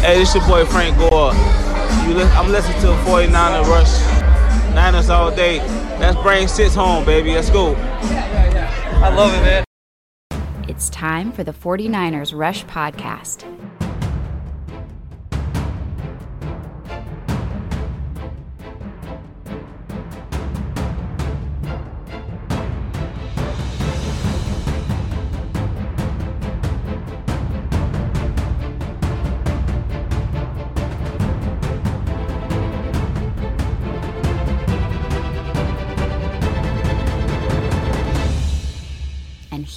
Hey, this your boy Frank Gore. You li- I'm listening to 49er Rush. Niners all day. Let's bring six home, baby. Let's go. I love it, man. It's time for the 49ers Rush Podcast.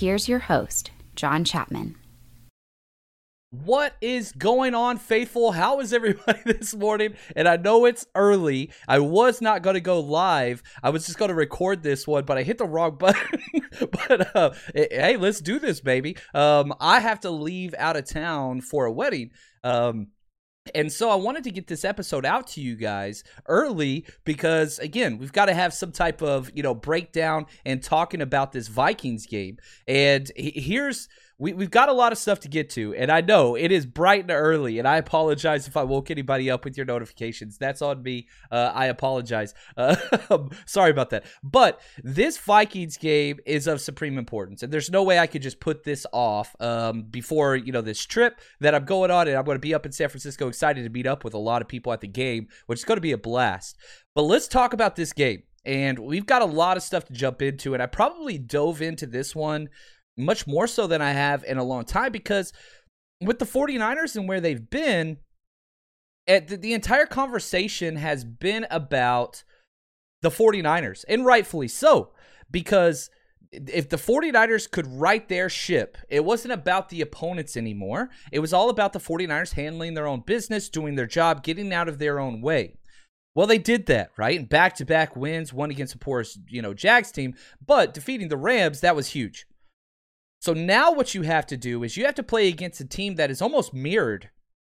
Here's your host, John Chapman. What is going on, faithful? How is everybody this morning? And I know it's early. I was not going to go live. I was just going to record this one, but I hit the wrong button. but uh, hey, let's do this, baby. Um, I have to leave out of town for a wedding. Um, and so I wanted to get this episode out to you guys early because again, we've got to have some type of, you know, breakdown and talking about this Vikings game. And here's we, we've got a lot of stuff to get to, and I know it is bright and early, and I apologize if I woke anybody up with your notifications. That's on me. Uh, I apologize. Uh, sorry about that. But this Vikings game is of supreme importance, and there's no way I could just put this off um, before you know this trip that I'm going on, and I'm going to be up in San Francisco, excited to meet up with a lot of people at the game, which is going to be a blast. But let's talk about this game. And we've got a lot of stuff to jump into, and I probably dove into this one much more so than I have in a long time because with the 49ers and where they've been, the, entire conversation has been about the 49ers, and rightfully so, because if the 49ers could right their ship, it wasn't about the opponents anymore. It was all about the 49ers handling their own business, doing their job, getting out of their own way. Well, they did that, right? And back-to-back wins, one against the poorest, you know, Jags team, but defeating the Rams, that was huge. So now what you have to do is you have to play against a team that has almost mirrored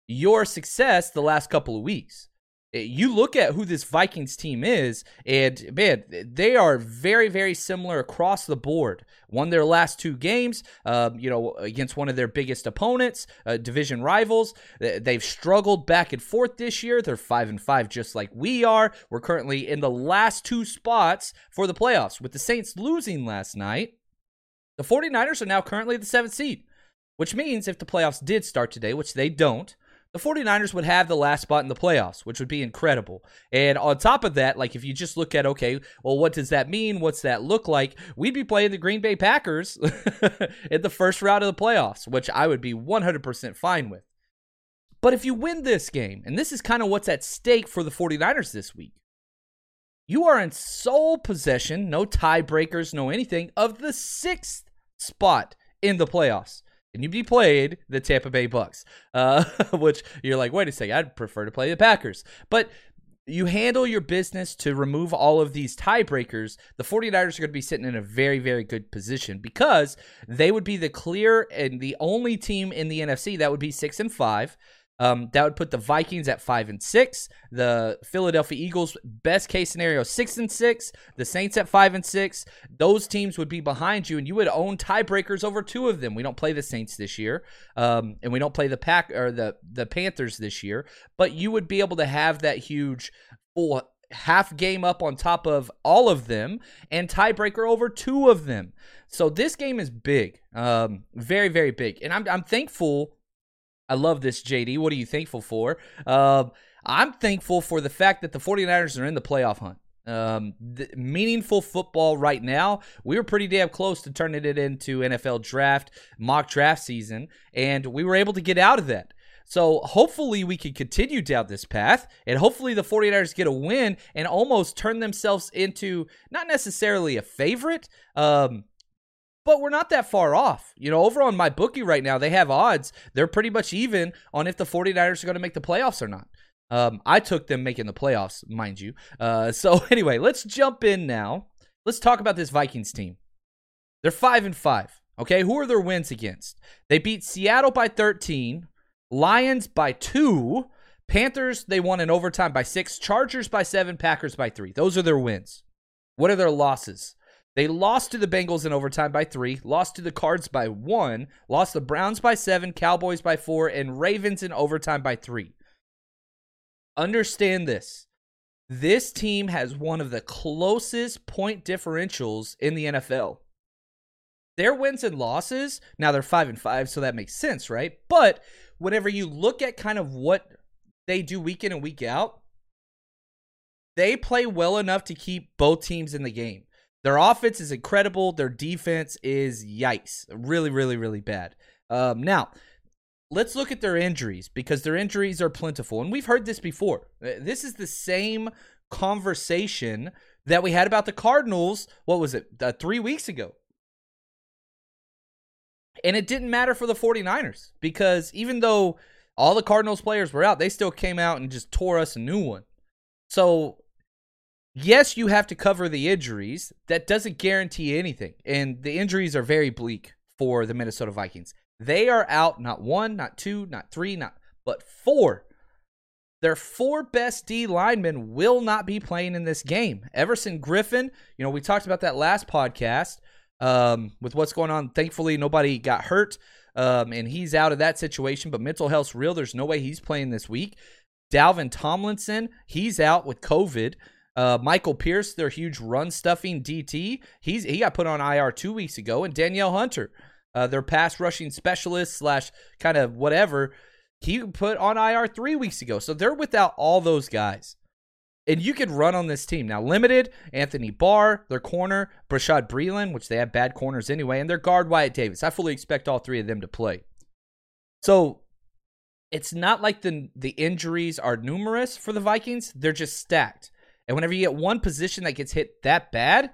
your success the last couple of weeks. Eh, you look at who this Vikings team is, and man, they are very, very similar across the board. Won their last two games, um, you know, against one of their biggest opponents, uh, division rivals. They've struggled back and forth this year. They're five and five, just like we are. We're currently in the last two spots for the playoffs, with the Saints losing last night. The 49ers are now currently the seventh seed, which means if the playoffs did start today, which they don't, the 49ers would have the last spot in the playoffs, which would be incredible. And on top of that, like if you just look at, okay, well, what does that mean? What's that look like? We'd be playing the Green Bay Packers in the first round of the playoffs, which I would be 100% fine with. But if you win this game, and this is kind of what's at stake for the 49ers this week, you are in sole possession, no tiebreakers, no anything, of the sixth spot in the playoffs. And you'd be played the Tampa Bay Bucks, uh, which you're like, wait a second, I'd prefer to play the Packers. But you handle your business to remove all of these tiebreakers, the 49ers are going to be sitting in a very, very good position because they would be the clear and the only team in the NFC that would be six and five. Um, that would put the Vikings at five and six, the Philadelphia Eagles, best case scenario, six and six, the Saints at five and six. Those teams would be behind you, and you would own tiebreakers over two of them. We don't play the Saints this year, um, and we don't play the Pack or the the Panthers this year, but you would be able to have that huge full half game up on top of all of them and tiebreaker over two of them. So this game is big, um, very very big, and I'm I'm thankful I love this, JD. What are you thankful for? Uh, I'm thankful for the fact that the 49ers are in the playoff hunt. Um, meaningful football right now. We were pretty damn close to turning it into NFL draft, mock draft season, and we were able to get out of that. So hopefully we can continue down this path, and hopefully the 49ers get a win and almost turn themselves into not necessarily a favorite, um, but we're not that far off. You know, over on my bookie right now, they have odds. They're pretty much even on if the 49ers are going to make the playoffs or not. Um, I took them making the playoffs, mind you. Uh, so anyway, let's jump in now. Let's talk about this Vikings team. They're five and five. Okay, who are their wins against? They beat Seattle by 13, Lions by two, Panthers they won in overtime by six, Chargers by seven, Packers by three. Those are their wins. What are their losses? They lost to the Bengals in overtime by three, lost to the Cards by one, lost the Browns by seven, Cowboys by four, and Ravens in overtime by three. Understand this. This team has one of the closest point differentials in the NFL. Their wins and losses, now they're five and five, so that makes sense, right? But whenever you look at kind of what they do week in and week out, they play well enough to keep both teams in the game. Their offense is incredible. Their defense is yikes. Really, really, really bad. Um, now, let's look at their injuries because their injuries are plentiful. And we've heard this before. Uh, this is the same conversation that we had about the Cardinals. What was it? Uh, three weeks ago. And it didn't matter for the 49ers because even though all the Cardinals players were out, they still came out and just tore us a new one. So yes, you have to cover the injuries. That doesn't guarantee anything. And the injuries are very bleak for the Minnesota Vikings. They are out not one, not two, not three, not but four. Their four best D linemen will not be playing in this game. Everson Griffen, you know, we talked about that last podcast um, with what's going on. Thankfully, nobody got hurt, um, and he's out of that situation. But mental health's real. There's no way he's playing this week. Dalvin Tomlinson, he's out with COVID. Uh, Michael Pierce, their huge run stuffing DT, he's he got put on IR two weeks ago, and Danielle Hunter, uh, their pass rushing specialist slash kind of whatever, he put on IR three weeks ago. So they're without all those guys. And you could run on this team. Now, limited, Anthony Barr, their corner, Bashaud Breeland, which they have bad corners anyway, and their guard, Wyatt Davis. I fully expect all three of them to play. So it's not like the the injuries are numerous for the Vikings. They're just stacked. And whenever you get one position that gets hit that bad,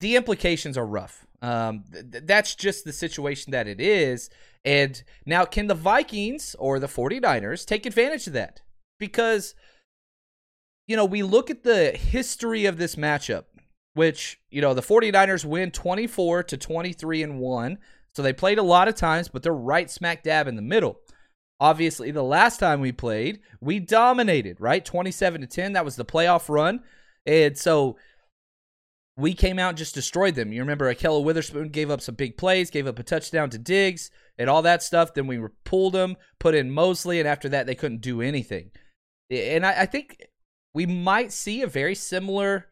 the implications are rough. Um, th- that's just the situation that it is. And now, can the Vikings or the 49ers take advantage of that? Because, you know, we look at the history of this matchup, which, you know, the 49ers win 24 to 23 and 1. So they played a lot of times, but they're right smack dab in the middle. Obviously, the last time we played, we dominated, right? 27 to 10. That was the playoff run. And so we came out and just destroyed them. You remember Ahkello Witherspoon gave up some big plays, gave up a touchdown to Diggs and all that stuff. Then we pulled them, put in Moseley, and after that, they couldn't do anything. And I, I think we might see a very similar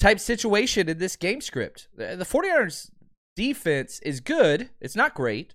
type situation in this game script. The 49ers defense is good. It's not great.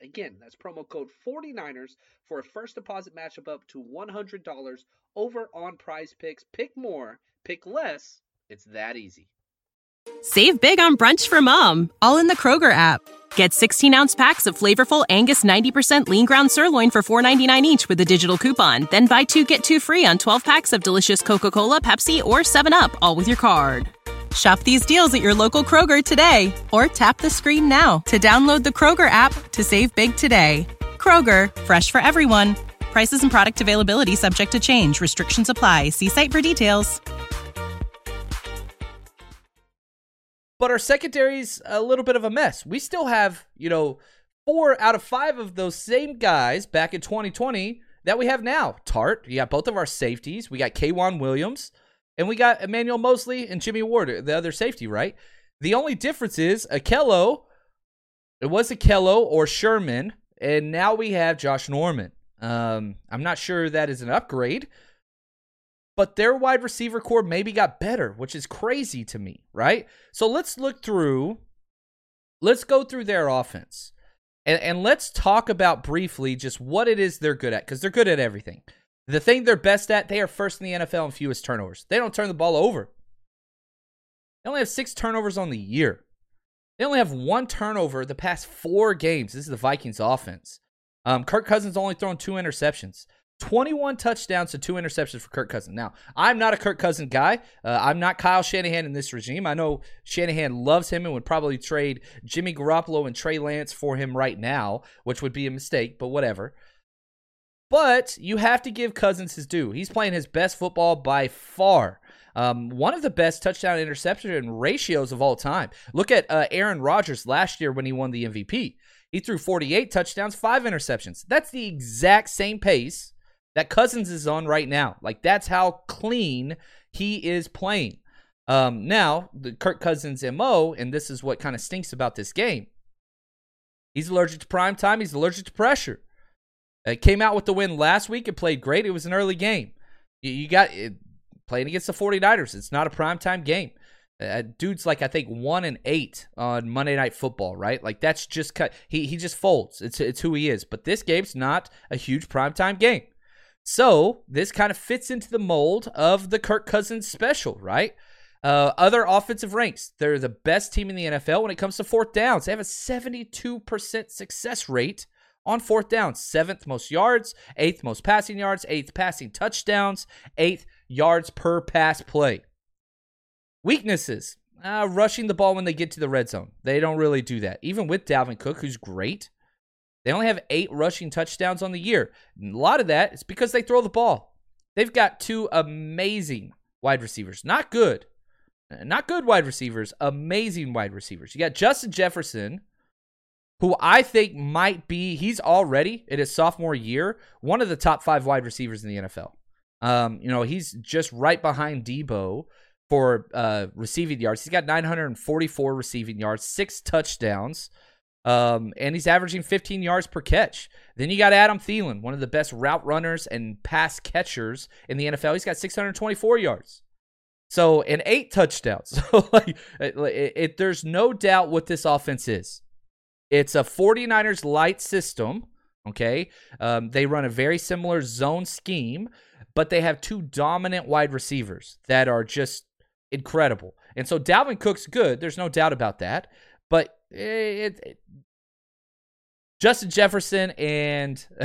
Again, that's promo code 49ers for a first deposit match of up to $100 over on prize picks. Pick more, pick less. It's that easy. Save big on brunch for mom, all in the Kroger app. Get 16 ounce packs of flavorful Angus 90% lean ground sirloin for $4.99 each with a digital coupon. Then buy two get two free on 12 packs of delicious Coca Cola, Pepsi, or 7UP, all with your card. Shop these deals at your local Kroger today or tap the screen now to download the Kroger app to save big today. Kroger, fresh for everyone. Prices and product availability subject to change. Restrictions apply. See site for details. But our secondary's a little bit of a mess. We still have, you know, four out of five of those same guys back in 2020 that we have now. Tartt, you got both of our safeties. We got K'Waun Williams, and we got Emmanuel Moseley and Jimmy Ward, the other safety, right? The only difference is Ahkello, it was Ahkello or Sherman, and now we have Josh Norman. Um, I'm not sure that is an upgrade, but their wide receiver core maybe got better, which is crazy to me, right? So let's look through, let's go through their offense. And, and let's talk about briefly just what it is they're good at, because they're good at everything. The thing they're best at, they are first in the NFL in fewest turnovers. They don't turn the ball over. They only have six turnovers on the year. They only have one turnover the past four games. This is the Vikings offense. Um, Kirk Cousins only thrown two interceptions. 21 touchdowns to two interceptions for Kirk Cousins. Now, I'm not a Kirk Cousins guy. Uh, I'm not Kyle Shanahan in this regime. I know Shanahan loves him and would probably trade Jimmy Garoppolo and Trey Lance for him right now, which would be a mistake, but whatever. But you have to give Cousins his due. He's playing his best football by far. Um, one of the best touchdown interception ratios of all time. Look at uh, Aaron Rodgers last year when he won the MVP. He threw 48 touchdowns, five interceptions. That's the exact same pace that Cousins is on right now. Like that's how clean he is playing. Um, now, the Kirk Cousins MO, and this is what kind of stinks about this game. He's allergic to prime time, he's allergic to pressure. It came out with the win last week. It played great. It was an early game. You, you got it, playing against the 49ers. It's not a prime time game. Uh, dude's like I think one and eight on Monday Night Football, right? Like that's just cut. He he just folds. It's it's who he is. But this game's not a huge primetime game. So this kind of fits into the mold of the Kirk Cousins special, right? Uh, other offensive ranks, they're the best team in the NFL when it comes to fourth downs. They have a 72% success rate on fourth down. seventh most yards, eighth most passing yards, eighth passing touchdowns, eighth yards per pass play. Weaknesses, uh, rushing the ball when they get to the red zone. They don't really do that. Even with Dalvin Cook, who's great, they only have eight rushing touchdowns on the year. And a lot of that is because they throw the ball. They've got two amazing wide receivers. Not good. Not good wide receivers, amazing wide receivers. You got Justin Jefferson, who I think might be, he's already in his sophomore year, one of the top five wide receivers in the NFL. Um, you know, he's just right behind Deebo for uh, receiving yards. He's got 944 receiving yards, six touchdowns. Um, and he's averaging 15 yards per catch. Then you got Adam Thielen, one of the best route runners and pass catchers in the NFL. He's got 624 yards. So, and eight touchdowns. So, like, it, it, there's no doubt what this offense is. It's a 49ers light system. Okay. Um, they run a very similar zone scheme, but they have two dominant wide receivers that are just incredible. And so Dalvin Cook's good. There's no doubt about that. But it, it, Justin Jefferson and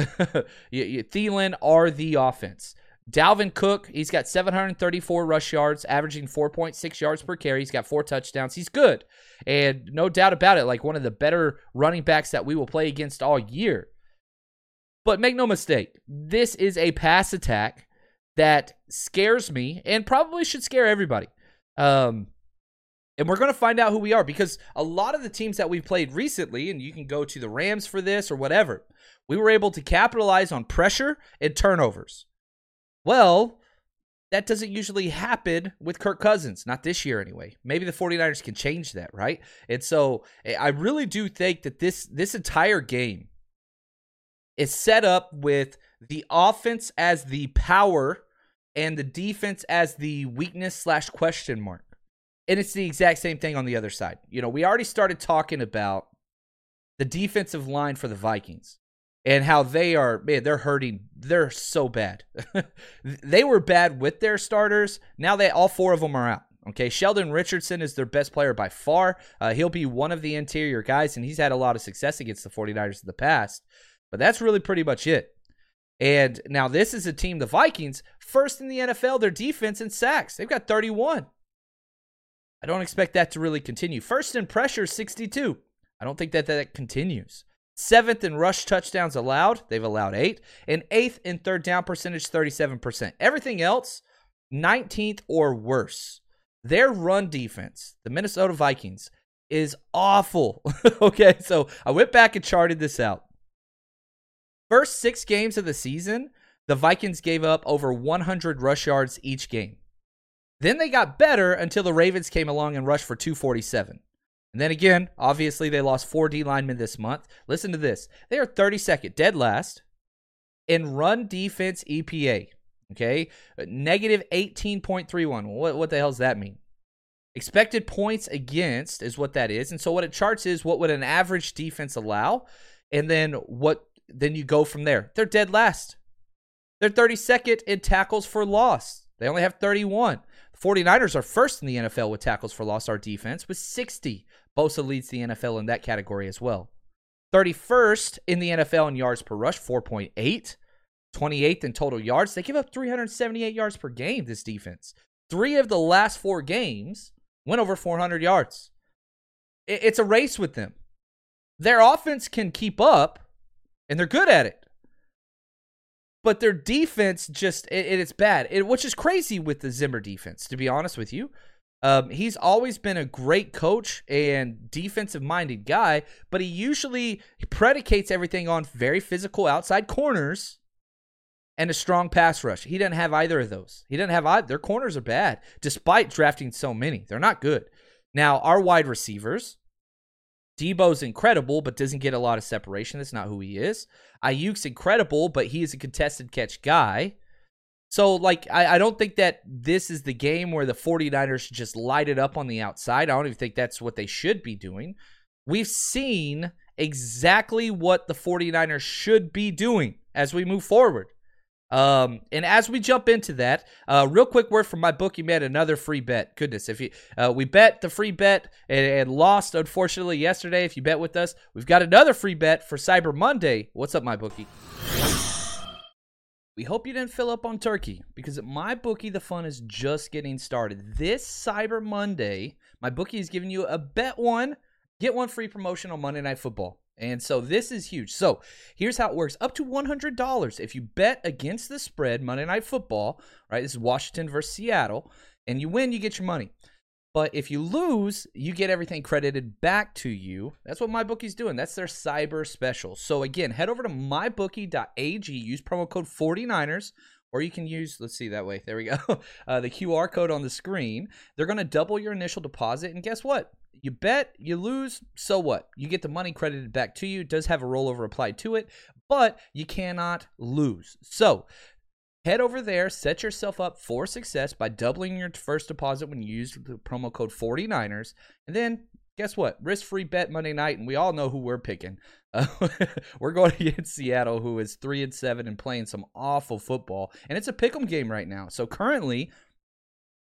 Thielen are the offense. Dalvin Cook, he's got 734 rush yards, averaging 4.6 yards per carry. He's got four touchdowns. He's good. And no doubt about it, like one of the better running backs that we will play against all year. But make no mistake, this is a pass attack that scares me and probably should scare everybody. Um, and we're going to find out who we are because a lot of the teams that we've played recently, and you can go to the Rams for this or whatever, We were able to capitalize on pressure and turnovers. Well, that doesn't usually happen with Kirk Cousins, not this year anyway. Maybe the 49ers can change that, right? And so eh, I really do think that this this entire game is set up with the offense as the power and the defense as the weakness slash question mark. And it's the exact same thing on the other side. You know, we already started talking about the defensive line for the Vikings and how they are man they're hurting they're so bad. They were bad with their starters. Now they all four of them are out okay? Sheldon richardson is their best player by far. Uh, he'll be one of the interior guys and he's had a lot of success against the 49ers in the past but that's really pretty much it. And now this is a team the vikings first in the nfl their defense in sacks. They've got 31 i don't expect that to really continue. First in pressure 62 i don't think that that continues Seventh in rush touchdowns allowed, they've allowed eight. And eighth in third down percentage, 37%. Everything else, 19th or worse. Their run defense, the Minnesota Vikings, is awful. okay, so I went back and charted this out. First six games of the season, the Vikings gave up over 100 rush yards each game. Then they got better until the Ravens came along and rushed for 247. And then again, obviously, they lost four D linemen this month. Listen to this they are 32nd, dead last in run defense EPA. Okay, negative 18.31. What, what the hell does that mean? Expected points against is what that is. And so what it charts is what would an average defense allow? And then what then you go from there. They're dead last. They're 32nd in tackles for loss. They only have 31. The 49ers are first in the NFL with tackles for loss, our defense, with 60. Bosa leads the NFL in that category as well. 31st in the NFL in yards per rush, 4.8. 28th in total yards. They give up 378 yards per game, this defense. Three of the last four games went over 400 yards. It's a race with them. Their offense can keep up, and they're good at it. But their defense just, it, it's bad, it, which is crazy with the Zimmer defense, to be honest with you. Um, he's always been a great coach and defensive minded guy, but he usually predicates everything on very physical outside corners and a strong pass rush. He doesn't have either of those. He doesn't have either. Their corners are bad, despite drafting so many. They're not good. Now, our wide receivers, Deebo's incredible, but doesn't get a lot of separation. That's not who he is. Aiyuk's incredible, but he is a contested catch guy. So, like, I, I, don't think that this is the game where the 49ers should just light it up on the outside. I don't even think that's what they should be doing. We've seen exactly what the 49ers should be doing as we move forward. Um, and as we jump into that, uh, real quick word from my bookie man, another free bet. Goodness, if you uh, we bet the free bet and, and, lost unfortunately yesterday. If you bet with us, we've got another free bet for Cyber Monday. What's up, my bookie? We hope you didn't fill up on turkey because at my bookie, the fun is just getting started. This Cyber Monday, my bookie is giving you a bet one, get one free promotion on Monday Night Football. And so this is huge. So here's how it works up to $100 if you bet against the spread Monday Night Football, right? This is Washington versus Seattle, and you win, you get your money. But if you lose, you get everything credited back to you. That's what MyBookie's doing. That's their cyber special. So again, head over to mybookie.ag, use promo code 49ers, or you can use, let's see that way. There we go. Uh, the QR code on the screen. They're going to double your initial deposit. And guess what? You bet, you lose, so what? You get the money credited back to you. It does have a rollover applied to it, but you cannot lose. So Head over there, set yourself up for success by doubling your first deposit when you use the promo code 49ers. And then guess what? Risk free bet Monday night, and we all know who we're picking. Uh, we're going against Seattle, who is three and seven and playing some awful football, and it's a pick'em game right now. So currently,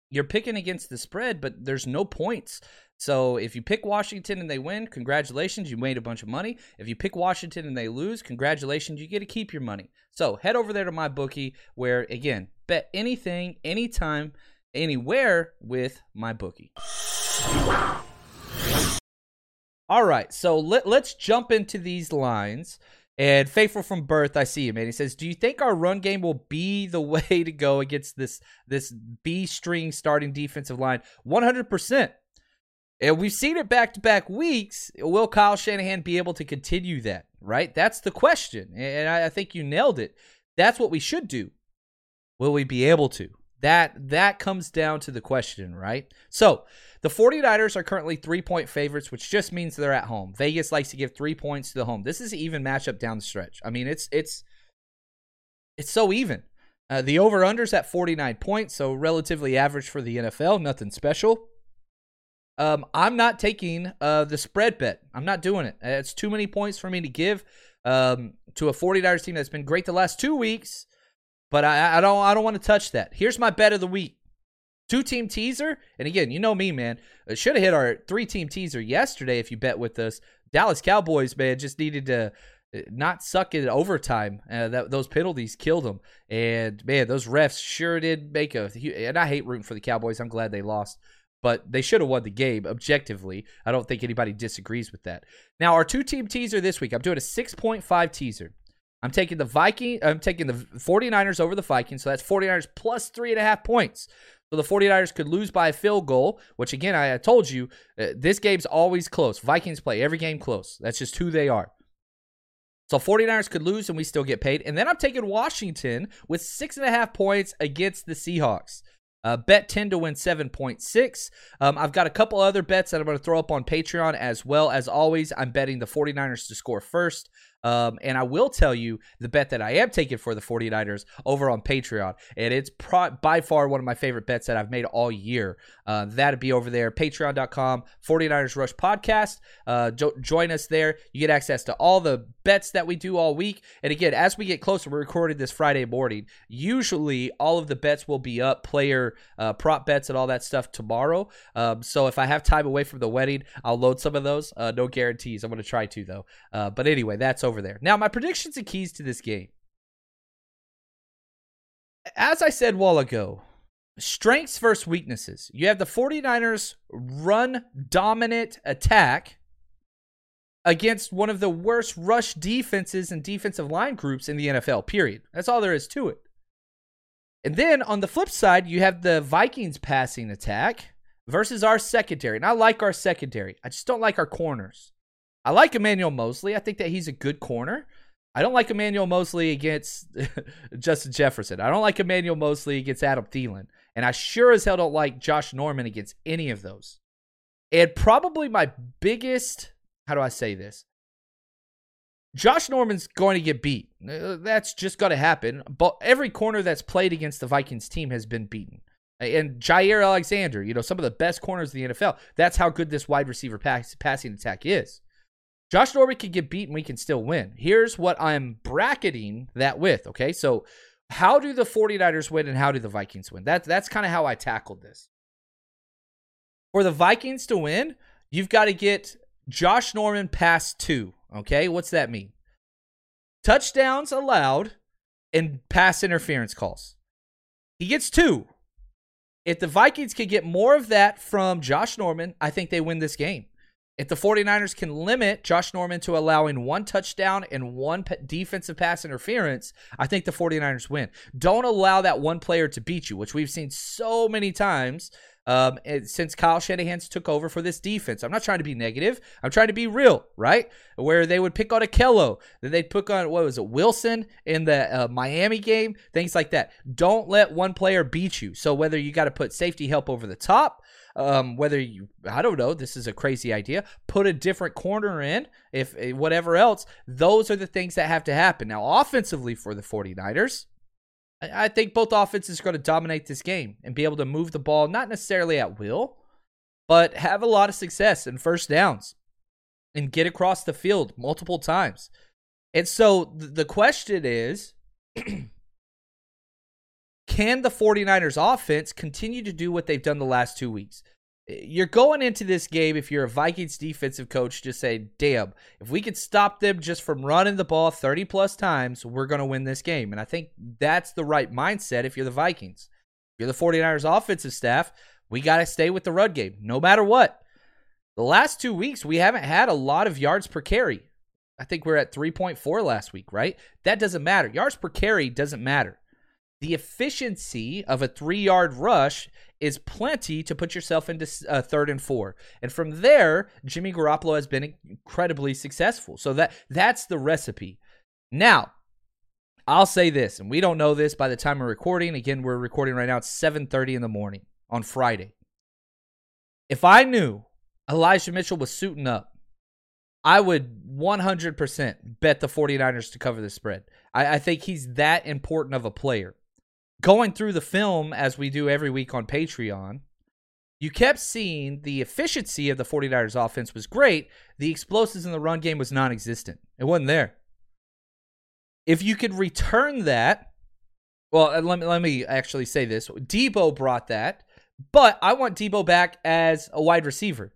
you're picking against the spread, but there's no points. So if you pick Washington and they win, congratulations, you made a bunch of money. If you pick Washington and they lose, congratulations, you get to keep your money. So head over there to my bookie, where again, bet anything, anytime, anywhere with my bookie. All right, so let, let's jump into these lines. And Faithful from Birth, I see you, man. He says, "Do you think our run game will be the way to go against this this B string starting defensive line?" One hundred percent. And we've seen it back to back weeks. Will Kyle Shanahan be able to continue that? Right? That's the question. And I think you nailed it. That's what we should do. Will we be able to? That that comes down to the question, right? So the 49ers are currently three point favorites, which just means they're at home. Vegas likes to give three points to the home. This is an even matchup down the stretch. I mean, it's it's it's so even. Uh, the over unders at 49 points, so relatively average for the NFL, nothing special. Um, I'm not taking uh, the spread bet. I'm not doing it. It's too many points for me to give um, to a 49ers team that's been great the last two weeks but I, I don't I don't want to touch that. Here's my bet of the week. Two team teaser. And again, you know me, man. Should have hit our three team teaser yesterday if you bet with us. Dallas Cowboys, man, just needed to uh, not suck in overtime. Uh, that those penalties killed them, and man, those refs sure did make a. And I hate rooting for the Cowboys. I'm glad they lost, but they should have won the game objectively. I don't think anybody disagrees with that. Now, our two team teaser this week, I'm doing a 6.5 teaser. I'm taking the Viking. I'm taking the 49ers over the Vikings. So that's 49ers plus three and a half points. So the 49ers could lose by a field goal, which again, I, told you, uh, this game's always close. Vikings play every game close. That's just who they are. So 49ers could lose and we still get paid. And then I'm taking Washington with six and a half points against the Seahawks. Uh, bet 10 to win 7.6. Um, I've got a couple other bets that I'm going to throw up on Patreon as well. As always, I'm betting the 49ers to score first. Um, and I will tell you the bet that I am taking for the 49ers over on Patreon. And it's pro- by far one of my favorite bets that I've made all year. Uh, that'd be over there, patreon.com, 49ers Rush Podcast. Uh, jo- join us there. You get access to all the bets that we do all week. And again, as we get closer, we're recording this Friday morning. Usually, all of the bets will be up, player uh, prop bets and all that stuff tomorrow. Um, so if I have time away from the wedding, I'll load some of those. Uh, no guarantees. I'm going to try to, though. Uh, but anyway, that's over there. Now, my predictions and keys to this game. As I said while ago, strengths versus weaknesses. You have the 49ers run dominant attack against one of the worst rush defenses and defensive line groups in the NFL, period. That's all there is to it. And then on the flip side, you have the Vikings passing attack versus our secondary. And I like our secondary. I just don't like our corners. I like Emmanuel Moseley. I think that he's a good corner. I don't like Emmanuel Moseley against Justin Jefferson. I don't like Emmanuel Moseley against Adam Thielen. And I sure as hell don't like Josh Norman against any of those. And probably my biggest, how do I say this? Josh Norman's going to get beat. Uh, that's just going to happen. But every corner that's played against the Vikings team has been beaten. And Jaire Alexander, you know, some of the best corners in the NFL. That's how good this wide receiver pass, passing attack is. Josh Norman can get beat and we can still win. Here's what I'm bracketing that with. Okay. So, how do the 49ers win and how do the Vikings win? That, that's kind of how I tackled this. For the Vikings to win, you've got to get Josh Norman past two. Okay. What's that mean? Touchdowns allowed and pass interference calls. He gets two. If the Vikings can get more of that from Josh Norman, I think they win this game. If the 49ers can limit Josh Norman to allowing one touchdown and one defensive pass interference, I think the 49ers win. Don't allow that one player to beat you, which we've seen so many times um, since Kyle Shanahan's took over for this defense. I'm not trying to be negative. I'm trying to be real, right? Where they would pick on Ahkello, then they'd pick on, what was it, Wilson in the uh, Miami game, things like that. Don't let one player beat you. So whether you got to put safety help over the top, um, whether you, I don't know, this is a crazy idea, put a different corner in, if eh, whatever else, those are the things that have to happen. Now, offensively for the 49ers, I think both offenses are going to dominate this game and be able to move the ball, not necessarily at will, but have a lot of success in first downs and get across the field multiple times. And so the question is can the 49ers offense continue to do what they've done the last two weeks? Eh, you're going into this game if you're a Vikings defensive coach, just say, damn, if we could stop them just from running the ball 30 plus times, we're going to win this game. And I think that's the right mindset if you're the Vikings. If you're the 49ers offensive staff, we got to stay with the run game no matter what. The last two weeks, we haven't had a lot of yards per carry. I think we're at 3.4 last week, right? That doesn't matter. Yards per carry doesn't matter. The efficiency of a three yard rush is plenty to put yourself into uh, third and four. And from there, Jimmy Garoppolo has been incredibly successful. So that that's the recipe. Now, I'll say this, and we don't know this by the time we're recording. Again, we're recording right now. It's 7:30 in the morning on Friday. If I knew Elijah Mitchell was suiting up, I would 100% bet the 49ers to cover the spread. I, I think he's that important of a player going through the film as we do every week on Patreon, you kept seeing the efficiency of the 49ers offense was great. The explosives in the run game was non existent, it wasn't there. If you could return that, well, uh, let me, let me actually say this Deebo brought that, but I want Deebo back as a wide receiver.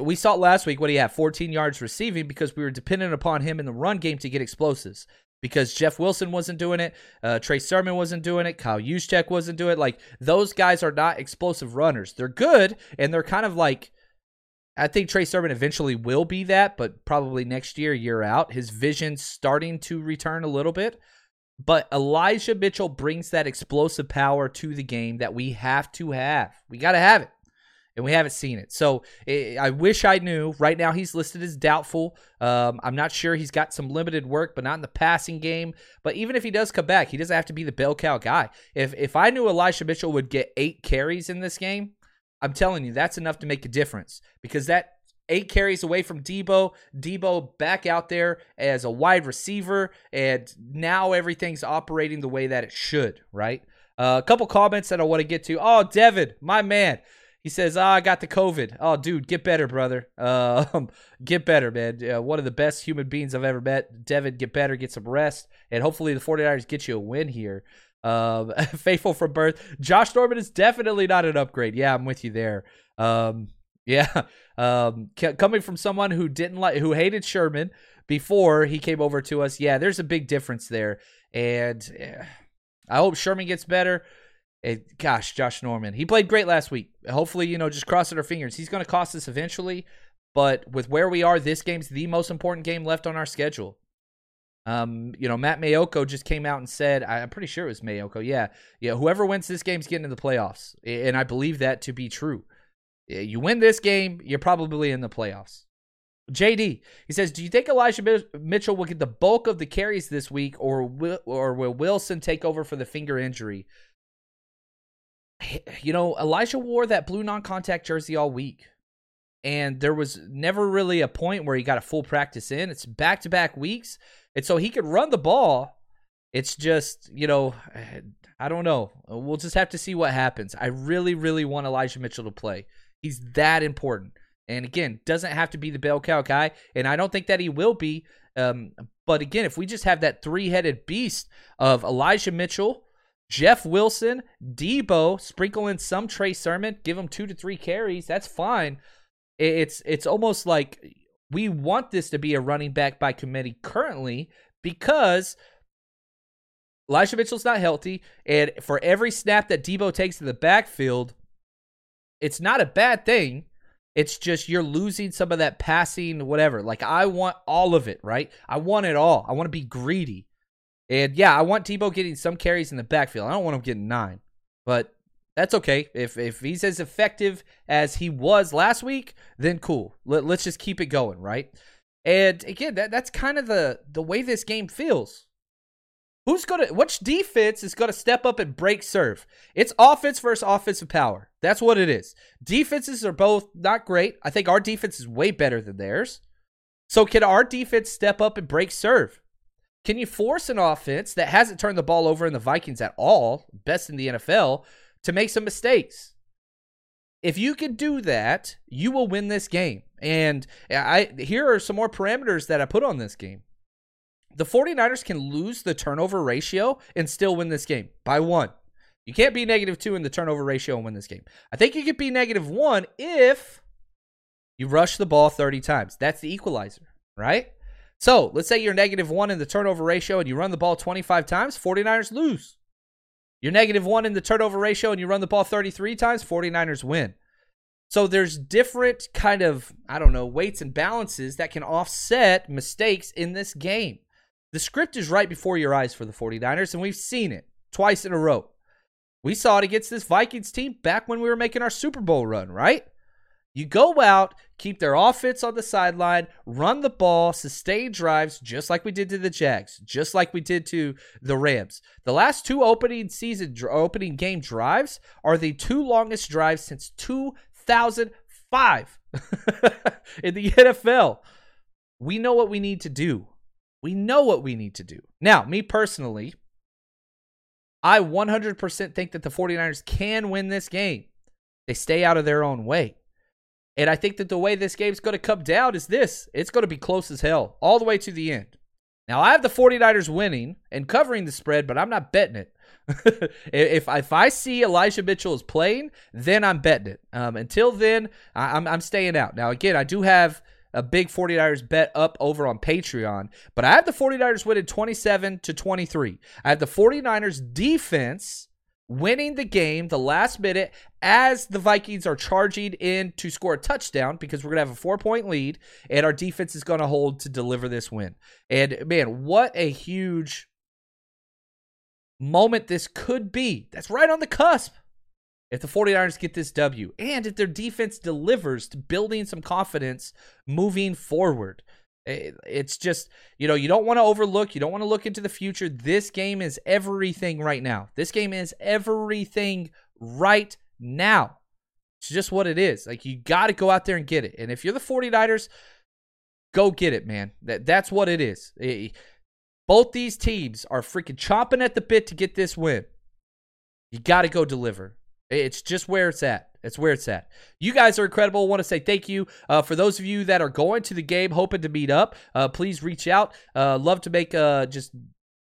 We saw last week what he had 14 yards receiving because we were dependent upon him in the run game to get explosives because Jeff Wilson wasn't doing it, uh, Trey Sermon wasn't doing it, Kyle Juszczyk wasn't doing it. Like those guys are not explosive runners. They're good and they're kind of like. I think Trey Sermon eventually will be that, but probably next year, year out. His vision's starting to return a little bit. But Elijah Mitchell brings that explosive power to the game that we have to have. We got to have it and we haven't seen it. So it, I wish I knew. Right now, he's listed as doubtful. Um, I'm not sure he's got some limited work, but not in the passing game. But even if he does come back, he doesn't have to be the bell cow guy. If if I knew Elijah Mitchell would get eight carries in this game, I'm telling you that's enough to make a difference because that eight carries away from Deebo. Deebo back out there as a wide receiver, and now everything's operating the way that it should. Right. Uh, a couple comments that I want to get to. Oh, Devin, my man. He says, "Ah, I got the COVID. Oh, dude, get better, brother. Um, get better, man. Uh, one of the best human beings I've ever met. Devin, get better, get some rest, and hopefully the 49ers get you a win here. Um, faithful from birth. Josh Norman is definitely not an upgrade. Yeah, I'm with you there. Um, yeah, um, c- coming from someone who didn't like, who hated Sherman before he came over to us. Yeah, there's a big difference there, and eh, I hope Sherman gets better. It, gosh, Josh Norman. He played great last week. Hopefully, you know, just crossing our fingers. He's going to cost us eventually. But with where we are, this game's the most important game left on our schedule. Um, you know, Matt Maiocco just came out and said, I'm pretty sure it was Maiocco. Yeah. Yeah. Whoever wins this game's getting in the playoffs. And I believe that to be true. You win this game, you're probably in the playoffs. JD, he says, Do you think Elijah Mitchell will get the bulk of the carries this week, or will, or will Wilson take over for the finger injury? you know, Elijah wore that blue non contact jersey all week. And there was never really a point where he got a full practice in. It's back to back weeks. And so he could run the ball. It's just, you know, I don't know. We'll just have to see what happens. I really, really want Elijah Mitchell to play. He's that important. And again, doesn't have to be the bell cow guy. And I don't think that he will be. Um, but again, if we just have that three headed beast of Elijah Mitchell, Jeff Wilson, Deebo, sprinkle in some Trey Sermon, give him two to three carries. That's fine. It's it's almost like we want this to be a running back by committee currently because Elijah Mitchell's not healthy, and for every snap that Deebo takes in the backfield, it's not a bad thing. It's just you're losing some of that passing, whatever. Like I want all of it, right? I want it all. I want to be greedy. And yeah, I want Deebo getting some carries in the backfield. I don't want him getting nine, but that's okay. If if he's as effective as he was last week, then cool. Let, let's just keep it going, right? And again, that that's kind of the the way this game feels. Who's gonna which defense is gonna step up and break serve? It's offense versus offensive power. That's what it is. Defenses are both not great. I think our defense is way better than theirs. So can our defense step up and break serve? Can you force an offense that hasn't turned the ball over in the Vikings at all, best in the NFL, to make some mistakes? If you can do that, you will win this game. And I here are some more parameters that I put on this game. The 49ers can lose the turnover ratio and still win this game by one. You can't be negative two in the turnover ratio and win this game. I think you could be negative one if you rush the ball 30 times. That's the equalizer, right? So let's say you're negative one in the turnover ratio and you run the ball 25 times, 49ers lose. You're negative one in the turnover ratio and you run the ball 33 times, 49ers win. So there's different kind of, I don't know, weights and balances that can offset mistakes in this game. The script is right before your eyes for the 49ers, and we've seen it. twice in a row. We saw it against this Vikings team back when we were making our Super Bowl run, right? You go out, keep their offense on the sideline, run the ball, sustain drives, just like we did to the Jags, just like we did to the Rams. The last two opening season, opening game drives are the two longest drives since 2005 in the NFL. We know what we need to do. We know what we need to do. Now, me personally, I 100% think that the 49ers can win this game. They stay out of their own way. And I think that the way this game's going to come down is this it's going to be close as hell all the way to the end. Now, I have the 49ers winning and covering the spread, but I'm not betting it. if if I see Elijah Mitchell is playing, then I'm betting it. Um, until then, I, I'm I'm staying out. Now, again, I do have a big 49ers bet up over on Patreon, but I have the 49ers winning 27 to 23. I have the 49ers defense winning the game the last minute as the Vikings are charging in to score a touchdown because we're going to have a four point lead and our defense is going to hold to deliver this win. And man, what a huge moment this could be. That's right on the cusp. If the 49ers get this W and if their defense delivers to building some confidence moving forward. Eh, it's just, you know, you don't want to overlook, you don't want to look into the future. This game is everything right now. This game is everything right now. It's just what it is. Like you got to go out there and get it. And if you're the 49ers, go get it, man. That that's what it is. It, both these teams are freaking chomping at the bit to get this win. You got to go deliver. It's just where it's at. It's where it's at. You guys are incredible. Want to say thank you uh, for those of you that are going to the game, hoping to meet up. Uh, please reach out. Uh, love to make uh, just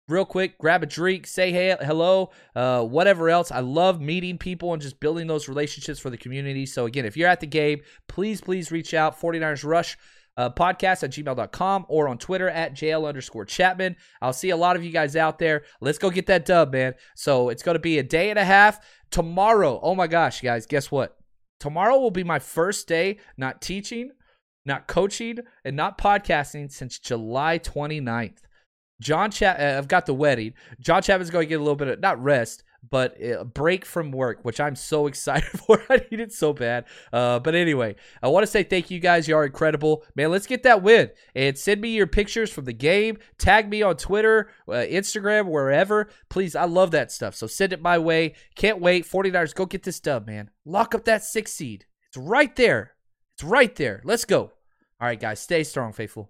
real quick, grab a drink, say hey, hello, uh, whatever else. I love meeting people and just building those relationships for the community. So again, if you're at the game, please, please reach out. 49ers Rush uh, podcast at gmail.com or on Twitter at JL underscore Chapman. I'll see a lot of you guys out there. Let's go get that dub, man. So it's going to be a day and a half. Tomorrow, oh my gosh, guys, guess what? Tomorrow will be my first day not teaching, not coaching, and not podcasting since July 29th. John Chat, uh, I've got the wedding. John Chapman's going to get a little bit of not rest, but a break from work, which I'm so excited for. I need it so bad. Uh, but anyway, I want to say thank you guys. You are incredible. Man, let's get that win. And send me your pictures from the game. Tag me on Twitter, uh, Instagram, wherever. Please, I love that stuff. So send it my way. Can't wait. 49ers, go get this dub, man. Lock up that six seed. It's right there. It's right there. Let's go. All right, guys, stay strong, faithful.